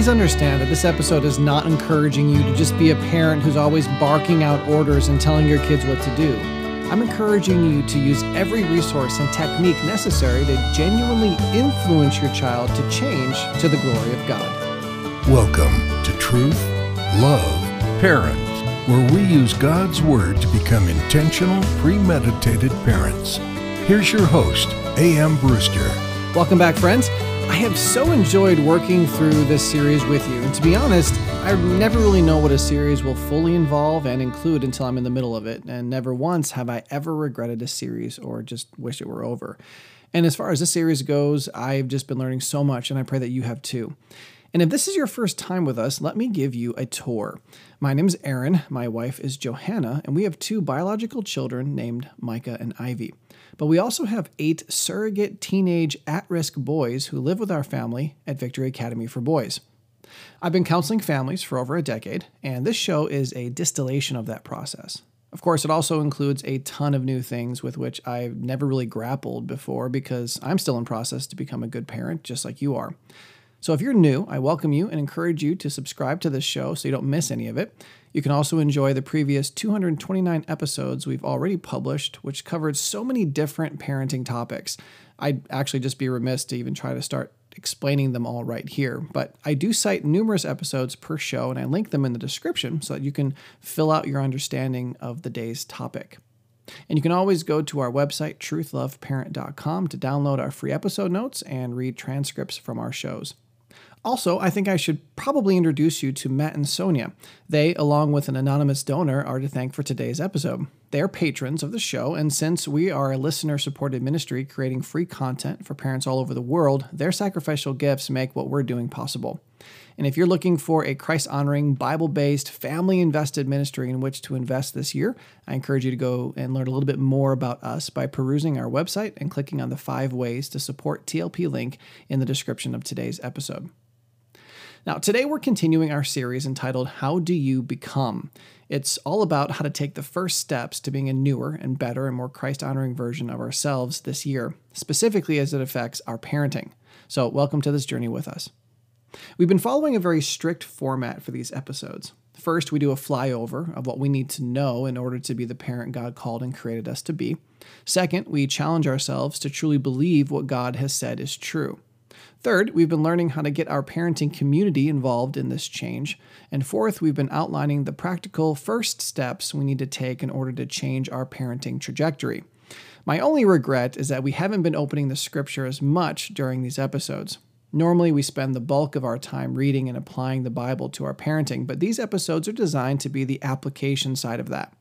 please understand that this episode is not encouraging you to just be a parent who's always barking out orders and telling your kids what to do. I'm encouraging you to use every resource and technique necessary to genuinely influence your child to change to the glory of God. Welcome to Truth, Love, Parents, where we use God's Word to become intentional, premeditated parents. Here's your host, A.M. Brewster. Welcome back, friends. I have so enjoyed working through this series with you. And to be honest, I never really know what a series will fully involve and include until I'm in the middle of it. And never once have I ever regretted a series or just wish it were over. And as far as this series goes, I've just been learning so much, and I pray that you have too. And if this is your first time with us, let me give you a tour. My name is Aaron, my wife is Johanna, and we have two biological children named Micah and Ivy. But we also have eight surrogate teenage at risk boys who live with our family at Victory Academy for Boys. I've been counseling families for over a decade, and this show is a distillation of that process. Of course, it also includes a ton of new things with which I've never really grappled before because I'm still in process to become a good parent, just like you are. So if you're new, I welcome you and encourage you to subscribe to this show so you don't miss any of it. You can also enjoy the previous 229 episodes we've already published, which covered so many different parenting topics. I'd actually just be remiss to even try to start explaining them all right here, but I do cite numerous episodes per show and I link them in the description so that you can fill out your understanding of the day's topic. And you can always go to our website, truthloveparent.com, to download our free episode notes and read transcripts from our shows. Also, I think I should probably introduce you to Matt and Sonia. They, along with an anonymous donor, are to thank for today's episode. They are patrons of the show, and since we are a listener supported ministry creating free content for parents all over the world, their sacrificial gifts make what we're doing possible. And if you're looking for a Christ honoring, Bible based, family invested ministry in which to invest this year, I encourage you to go and learn a little bit more about us by perusing our website and clicking on the five ways to support TLP link in the description of today's episode. Now, today we're continuing our series entitled How Do You Become? It's all about how to take the first steps to being a newer and better and more Christ honoring version of ourselves this year, specifically as it affects our parenting. So, welcome to this journey with us. We've been following a very strict format for these episodes. First, we do a flyover of what we need to know in order to be the parent God called and created us to be. Second, we challenge ourselves to truly believe what God has said is true. Third, we've been learning how to get our parenting community involved in this change. And fourth, we've been outlining the practical first steps we need to take in order to change our parenting trajectory. My only regret is that we haven't been opening the scripture as much during these episodes. Normally, we spend the bulk of our time reading and applying the Bible to our parenting, but these episodes are designed to be the application side of that.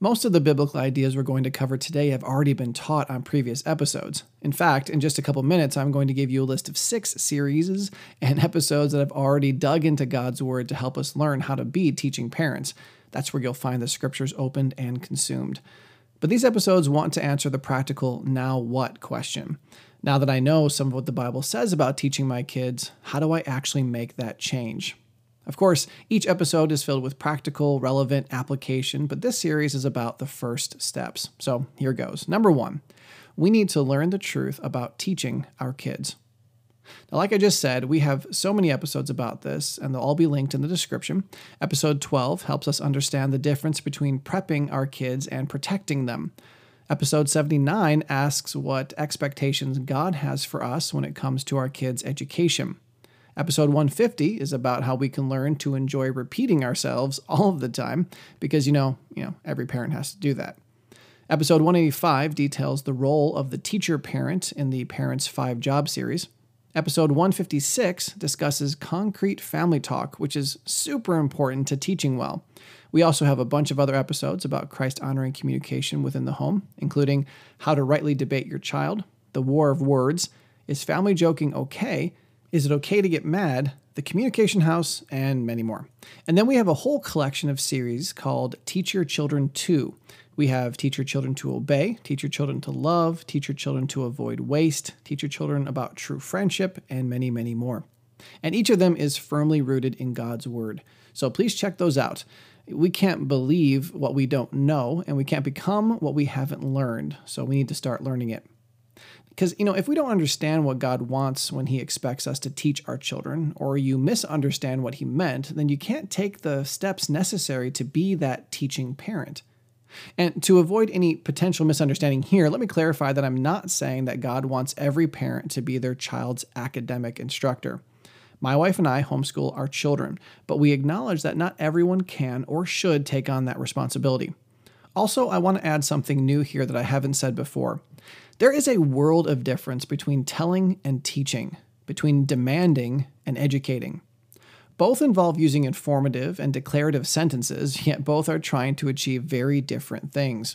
Most of the biblical ideas we're going to cover today have already been taught on previous episodes. In fact, in just a couple minutes, I'm going to give you a list of six series and episodes that have already dug into God's Word to help us learn how to be teaching parents. That's where you'll find the scriptures opened and consumed. But these episodes want to answer the practical now what question. Now that I know some of what the Bible says about teaching my kids, how do I actually make that change? Of course, each episode is filled with practical, relevant application, but this series is about the first steps. So here goes. Number one, we need to learn the truth about teaching our kids. Now, like I just said, we have so many episodes about this, and they'll all be linked in the description. Episode 12 helps us understand the difference between prepping our kids and protecting them. Episode 79 asks what expectations God has for us when it comes to our kids' education. Episode 150 is about how we can learn to enjoy repeating ourselves all of the time because you know, you know, every parent has to do that. Episode 185 details the role of the teacher parent in the Parents 5 Job series. Episode 156 discusses concrete family talk, which is super important to teaching well. We also have a bunch of other episodes about Christ honoring communication within the home, including how to rightly debate your child, the war of words, is family joking okay, is It Okay to Get Mad? The Communication House, and many more. And then we have a whole collection of series called Teach Your Children To. We have Teach Your Children to Obey, Teach Your Children to Love, Teach Your Children to Avoid Waste, Teach Your Children about True Friendship, and many, many more. And each of them is firmly rooted in God's Word. So please check those out. We can't believe what we don't know, and we can't become what we haven't learned. So we need to start learning it Because, you know, if we don't understand what God wants when He expects us to teach our children, or you misunderstand what He meant, then you can't take the steps necessary to be that teaching parent. And to avoid any potential misunderstanding here, let me clarify that I'm not saying that God wants every parent to be their child's academic instructor. My wife and I homeschool our children, but we acknowledge that not everyone can or should take on that responsibility. Also, I want to add something new here that I haven't said before. There is a world of difference between telling and teaching, between demanding and educating. Both involve using informative and declarative sentences, yet both are trying to achieve very different things.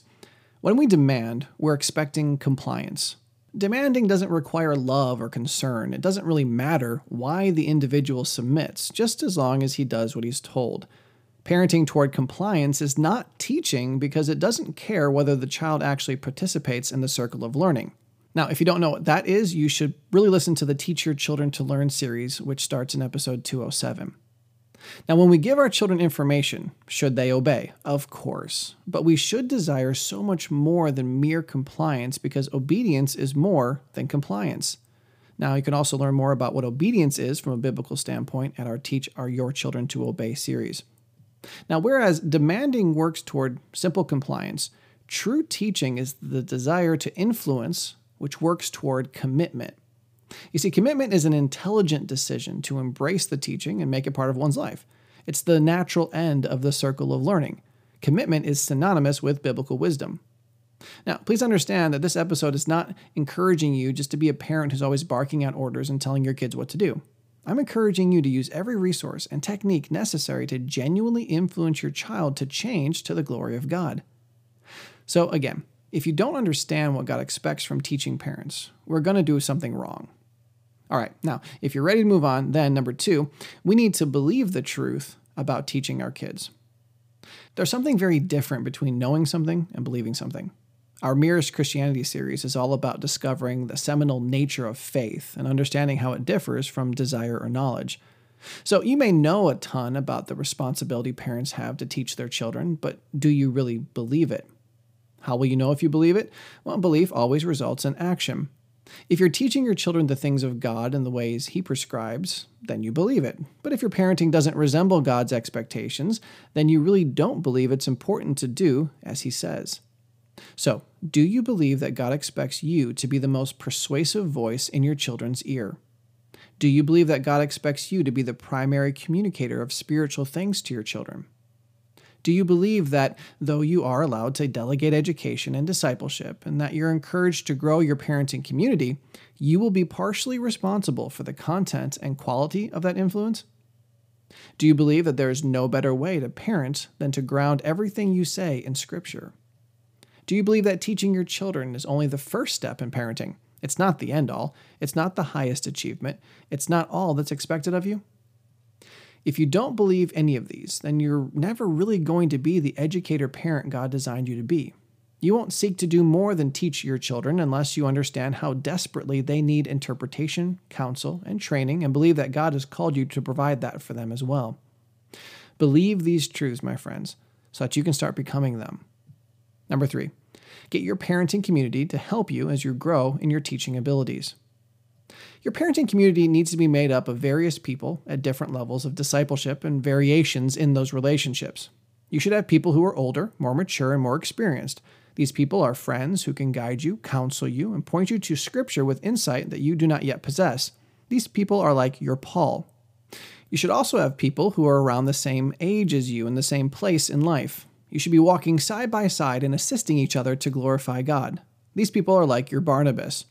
When we demand, we're expecting compliance. Demanding doesn't require love or concern. It doesn't really matter why the individual submits, just as long as he does what he's told. Parenting toward compliance is not teaching because it doesn't care whether the child actually participates in the circle of learning. Now, if you don't know what that is, you should really listen to the Teach Your Children to Learn series, which starts in episode 207. Now, when we give our children information, should they obey? Of course. But we should desire so much more than mere compliance because obedience is more than compliance. Now, you can also learn more about what obedience is from a biblical standpoint at our Teach Our Your Children to Obey series. Now, whereas demanding works toward simple compliance, true teaching is the desire to influence which works toward commitment. You see, commitment is an intelligent decision to embrace the teaching and make it part of one's life. It's the natural end of the circle of learning. Commitment is synonymous with biblical wisdom. Now, please understand that this episode is not encouraging you just to be a parent who's always barking out orders and telling your kids what to do. I'm encouraging you to use every resource and technique necessary to genuinely influence your child to change to the glory of God. So, again, if you don't understand what God expects from teaching parents, we're going to do something wrong. All right, now, if you're ready to move on, then number two, we need to believe the truth about teaching our kids. There's something very different between knowing something and believing something. Our Merest Christianity series is all about discovering the seminal nature of faith and understanding how it differs from desire or knowledge. So, you may know a ton about the responsibility parents have to teach their children, but do you really believe it? How will you know if you believe it? Well, belief always results in action. If you're teaching your children the things of God in the ways He prescribes, then you believe it. But if your parenting doesn't resemble God's expectations, then you really don't believe it's important to do as He says. So, do you believe that God expects you to be the most persuasive voice in your children's ear? Do you believe that God expects you to be the primary communicator of spiritual things to your children? Do you believe that though you are allowed to delegate education and discipleship, and that you're encouraged to grow your parenting community, you will be partially responsible for the content and quality of that influence? Do you believe that there is no better way to parent than to ground everything you say in Scripture? Do you believe that teaching your children is only the first step in parenting? It's not the end all, it's not the highest achievement, it's not all that's expected of you? If you don't believe any of these, then you're never really going to be the educator parent God designed you to be. You won't seek to do more than teach your children unless you understand how desperately they need interpretation, counsel, and training, and believe that God has called you to provide that for them as well. Believe these truths, my friends, so that you can start becoming them. Number three, get your parenting community to help you as you grow in your teaching abilities. Your parenting community needs to be made up of various people at different levels of discipleship and variations in those relationships. You should have people who are older, more mature, and more experienced. These people are friends who can guide you, counsel you, and point you to Scripture with insight that you do not yet possess. These people are like your Paul. You should also have people who are around the same age as you in the same place in life. You should be walking side by side and assisting each other to glorify God. These people are like your Barnabas.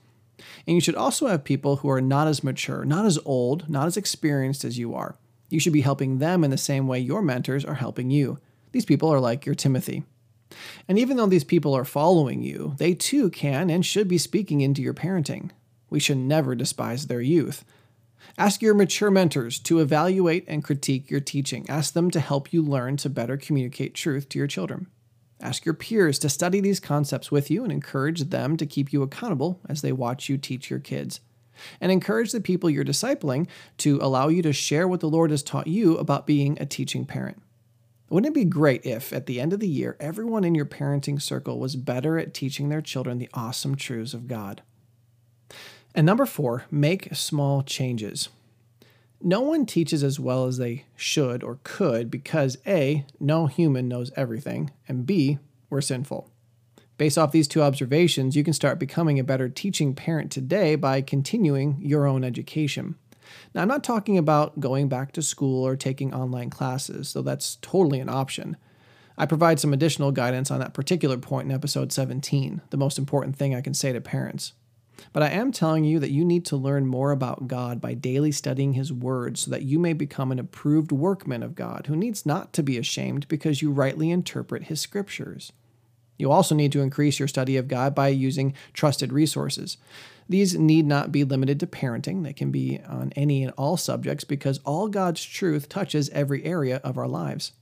And you should also have people who are not as mature, not as old, not as experienced as you are. You should be helping them in the same way your mentors are helping you. These people are like your Timothy. And even though these people are following you, they too can and should be speaking into your parenting. We should never despise their youth. Ask your mature mentors to evaluate and critique your teaching. Ask them to help you learn to better communicate truth to your children. Ask your peers to study these concepts with you and encourage them to keep you accountable as they watch you teach your kids. And encourage the people you're discipling to allow you to share what the Lord has taught you about being a teaching parent. Wouldn't it be great if, at the end of the year, everyone in your parenting circle was better at teaching their children the awesome truths of God? And number four, make small changes. No one teaches as well as they should or could because A, no human knows everything, and B, we're sinful. Based off these two observations, you can start becoming a better teaching parent today by continuing your own education. Now, I'm not talking about going back to school or taking online classes, though that's totally an option. I provide some additional guidance on that particular point in episode 17, the most important thing I can say to parents. But I am telling you that you need to learn more about God by daily studying His Word so that you may become an approved workman of God who needs not to be ashamed because you rightly interpret His Scriptures. You also need to increase your study of God by using trusted resources. These need not be limited to parenting, they can be on any and all subjects because all God's truth touches every area of our lives.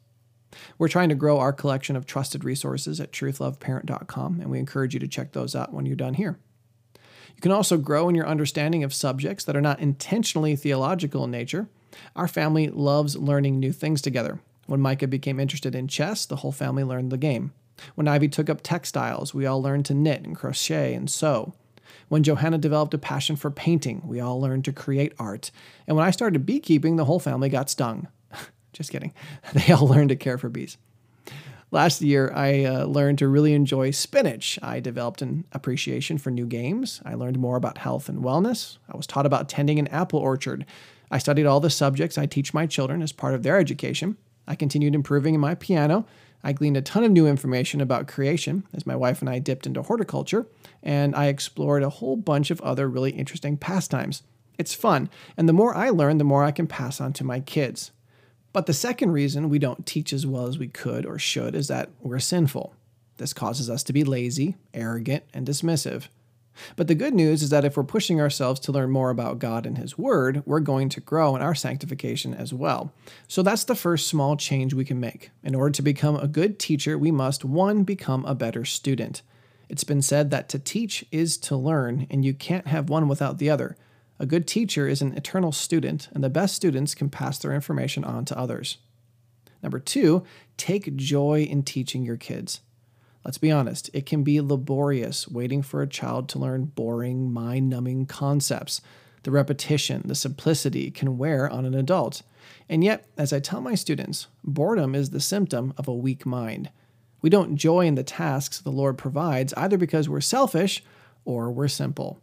We're trying to grow our collection of trusted resources at truthloveparent.com, and we encourage you to check those out when you're done here. You can also grow in your understanding of subjects that are not intentionally theological in nature. Our family loves learning new things together. When Micah became interested in chess, the whole family learned the game. When Ivy took up textiles, we all learned to knit and crochet and sew. When Johanna developed a passion for painting, we all learned to create art. And when I started beekeeping, the whole family got stung. Just kidding. They all learned to care for bees. Last year, I uh, learned to really enjoy spinach. I developed an appreciation for new games. I learned more about health and wellness. I was taught about tending an apple orchard. I studied all the subjects I teach my children as part of their education. I continued improving in my piano. I gleaned a ton of new information about creation as my wife and I dipped into horticulture, and I explored a whole bunch of other really interesting pastimes. It's fun, and the more I learn, the more I can pass on to my kids. But the second reason we don't teach as well as we could or should is that we're sinful. This causes us to be lazy, arrogant, and dismissive. But the good news is that if we're pushing ourselves to learn more about God and His Word, we're going to grow in our sanctification as well. So that's the first small change we can make. In order to become a good teacher, we must, one, become a better student. It's been said that to teach is to learn, and you can't have one without the other. A good teacher is an eternal student, and the best students can pass their information on to others. Number two, take joy in teaching your kids. Let's be honest, it can be laborious waiting for a child to learn boring, mind numbing concepts. The repetition, the simplicity can wear on an adult. And yet, as I tell my students, boredom is the symptom of a weak mind. We don't joy in the tasks the Lord provides either because we're selfish or we're simple.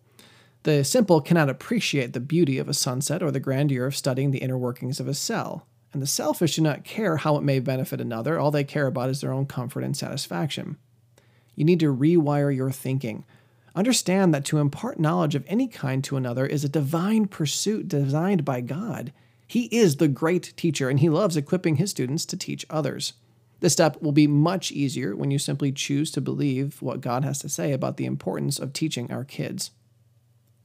The simple cannot appreciate the beauty of a sunset or the grandeur of studying the inner workings of a cell. And the selfish do not care how it may benefit another, all they care about is their own comfort and satisfaction. You need to rewire your thinking. Understand that to impart knowledge of any kind to another is a divine pursuit designed by God. He is the great teacher, and he loves equipping his students to teach others. This step will be much easier when you simply choose to believe what God has to say about the importance of teaching our kids.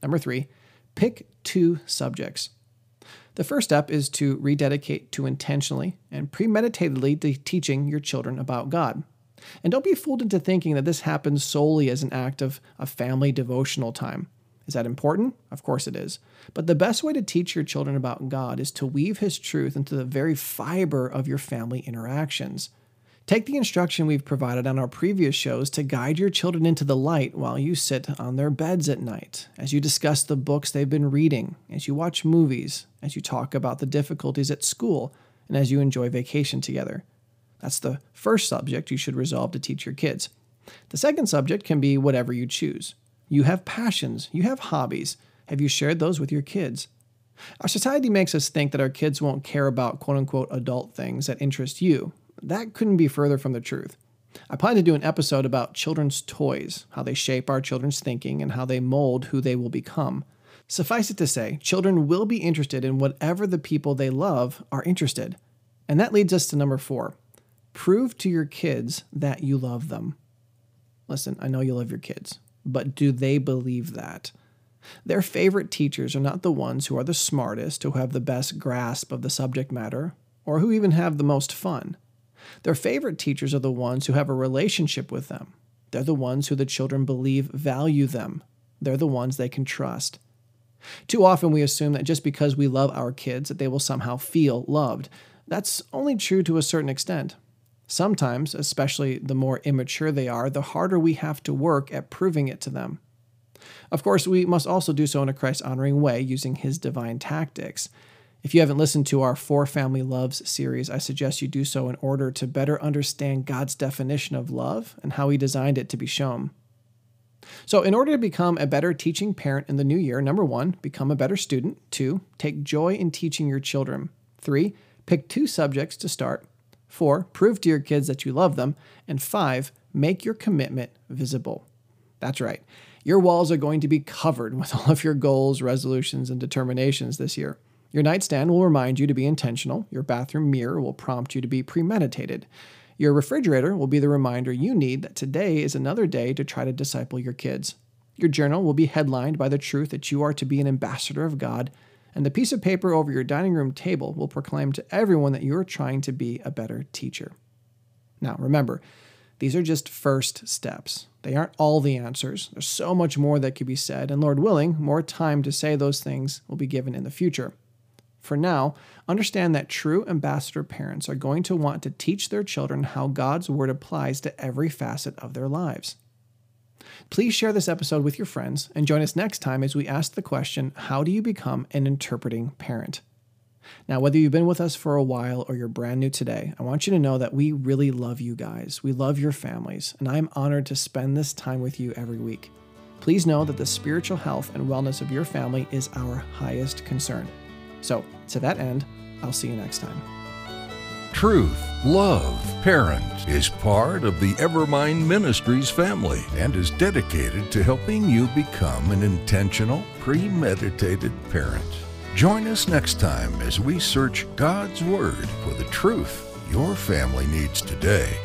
Number three, pick two subjects. The first step is to rededicate to intentionally and premeditatedly to teaching your children about God. And don't be fooled into thinking that this happens solely as an act of a family devotional time. Is that important? Of course it is. But the best way to teach your children about God is to weave His truth into the very fiber of your family interactions. Take the instruction we've provided on our previous shows to guide your children into the light while you sit on their beds at night, as you discuss the books they've been reading, as you watch movies, as you talk about the difficulties at school, and as you enjoy vacation together. That's the first subject you should resolve to teach your kids. The second subject can be whatever you choose. You have passions, you have hobbies. Have you shared those with your kids? Our society makes us think that our kids won't care about quote unquote adult things that interest you, that couldn't be further from the truth. I plan to do an episode about children's toys, how they shape our children's thinking, and how they mold who they will become. Suffice it to say, children will be interested in whatever the people they love are interested. And that leads us to number four prove to your kids that you love them. Listen, I know you love your kids, but do they believe that? Their favorite teachers are not the ones who are the smartest, who have the best grasp of the subject matter, or who even have the most fun. Their favorite teachers are the ones who have a relationship with them. They're the ones who the children believe value them. They're the ones they can trust. Too often we assume that just because we love our kids that they will somehow feel loved. That's only true to a certain extent. Sometimes, especially the more immature they are, the harder we have to work at proving it to them. Of course, we must also do so in a Christ honoring way using His divine tactics. If you haven't listened to our Four Family Loves series, I suggest you do so in order to better understand God's definition of love and how He designed it to be shown. So, in order to become a better teaching parent in the new year, number one, become a better student. Two, take joy in teaching your children. Three, pick two subjects to start. Four, prove to your kids that you love them. And five, make your commitment visible. That's right. Your walls are going to be covered with all of your goals, resolutions, and determinations this year. Your nightstand will remind you to be intentional. Your bathroom mirror will prompt you to be premeditated. Your refrigerator will be the reminder you need that today is another day to try to disciple your kids. Your journal will be headlined by the truth that you are to be an ambassador of God, and the piece of paper over your dining room table will proclaim to everyone that you are trying to be a better teacher. Now, remember, these are just first steps. They aren't all the answers. There's so much more that could be said, and Lord willing, more time to say those things will be given in the future. For now, understand that true ambassador parents are going to want to teach their children how God's Word applies to every facet of their lives. Please share this episode with your friends and join us next time as we ask the question How do you become an interpreting parent? Now, whether you've been with us for a while or you're brand new today, I want you to know that we really love you guys. We love your families, and I'm honored to spend this time with you every week. Please know that the spiritual health and wellness of your family is our highest concern. So, to that end, I'll see you next time. Truth, Love, Parent is part of the Evermind Ministries family and is dedicated to helping you become an intentional, premeditated parent. Join us next time as we search God's Word for the truth your family needs today.